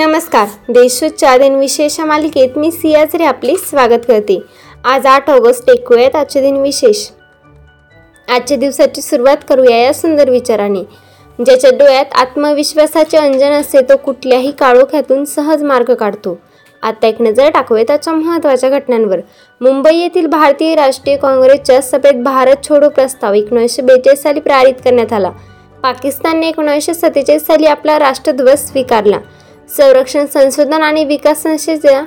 नमस्कार. देशूच्या दिनविशेष मालिकेत मी सियाजरे आपले स्वागत करते. आज आठ ऑगस्ट ऐकूयात आजचे दिनविशेष आजच्या दिवसाची सुरुवात करूया या सुंदर विचाराने. ज्याच्या डोळ्यात आत्मविश्वासाचे अंजन असते तो कुठल्याही काळोख्यातून सहज मार्ग काढतो. आता एक नजर टाकूया त्याच्या महत्त्वाच्या घटनांवर. मुंबई येथील भारतीय राष्ट्रीय काँग्रेसच्या सभेत भारत छोडो प्रस्ताव एकोणीसशे बेचाळीस साली पारित करण्यात आला. पाकिस्तानने एकोणीसशे सत्तेचाळीस साली आपला राष्ट्रध्वज स्वीकारला. संरक्षण संशोधन आणि विकास संस्थेच्या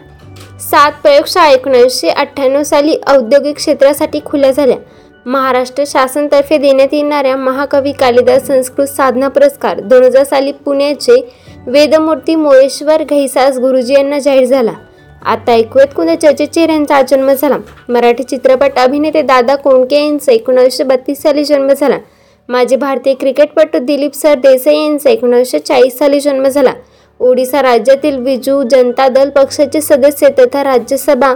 सात प्रयोगशाळा एकोणीसशे अठ्ठ्याण्णव साली औद्योगिक क्षेत्रासाठी खुल्या झाल्या. महाराष्ट्र शासनतर्फे देण्यात येणाऱ्या महाकवी कालिदास संस्कृत साधना पुरस्कार दोन हजार साली पुण्याचे वेदमूर्ती मोरेश्वर घैसास गुरुजी यांना जाहीर झाला. आता ऐकूयात कोणत्या चर्चेत यांचा जन्म झाला. मराठी चित्रपट अभिनेते दादा कोंडके यांचा एकोणीसशे बत्तीस साली जन्म झाला. माजी भारतीय क्रिकेटपटू दिलीप सर देसाई यांचा एकोणीसशे चाळीस साली जन्म झाला. ओडिसा राज्यातील बिजू जनता दल पक्षाचे सदस्य तथा राज्यसभा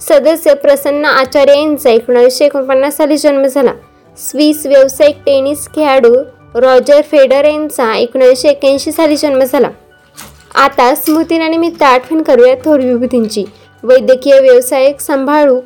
सदस्य प्रसन्न आचार्य यांचा एकोणीसशे एकोणपन्नास साली जन्म झाला. स्विस व्यावसायिक टेनिस खेळाडू रॉजर फेडर यांचा एकोणीसशे एक्याऐंशी साली जन्म झाला. आता स्मृतीनिमित्त आठवण करूया थोर विभूतींची. वैद्यकीय व्यवसायिक सांभाळू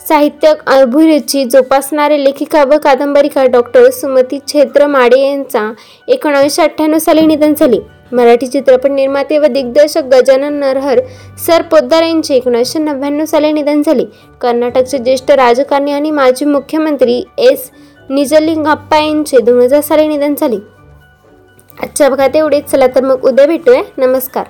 साहित्यक अभिरुची जोपासणारे लेखिका व कादंबरीकार डॉक्टर सुमती छेत्र माडे यांचा एकोणावीसशे अठ्ठ्याण्णव साली निधन झाले. मराठी चित्रपट निर्माते व दिग्दर्शक गजानन नरहर सर पोद्दार यांचे एकोणीसशे नव्याण्णव साली निधन झाले. कर्नाटकचे ज्येष्ठ राजकारणी आणि माजी मुख्यमंत्री एस. निजलिंगप्पा यांचे दोन हजार साली निधन झाले. आजच्या भागात एवढेच चला तर मग उद्या भेटूया. नमस्कार.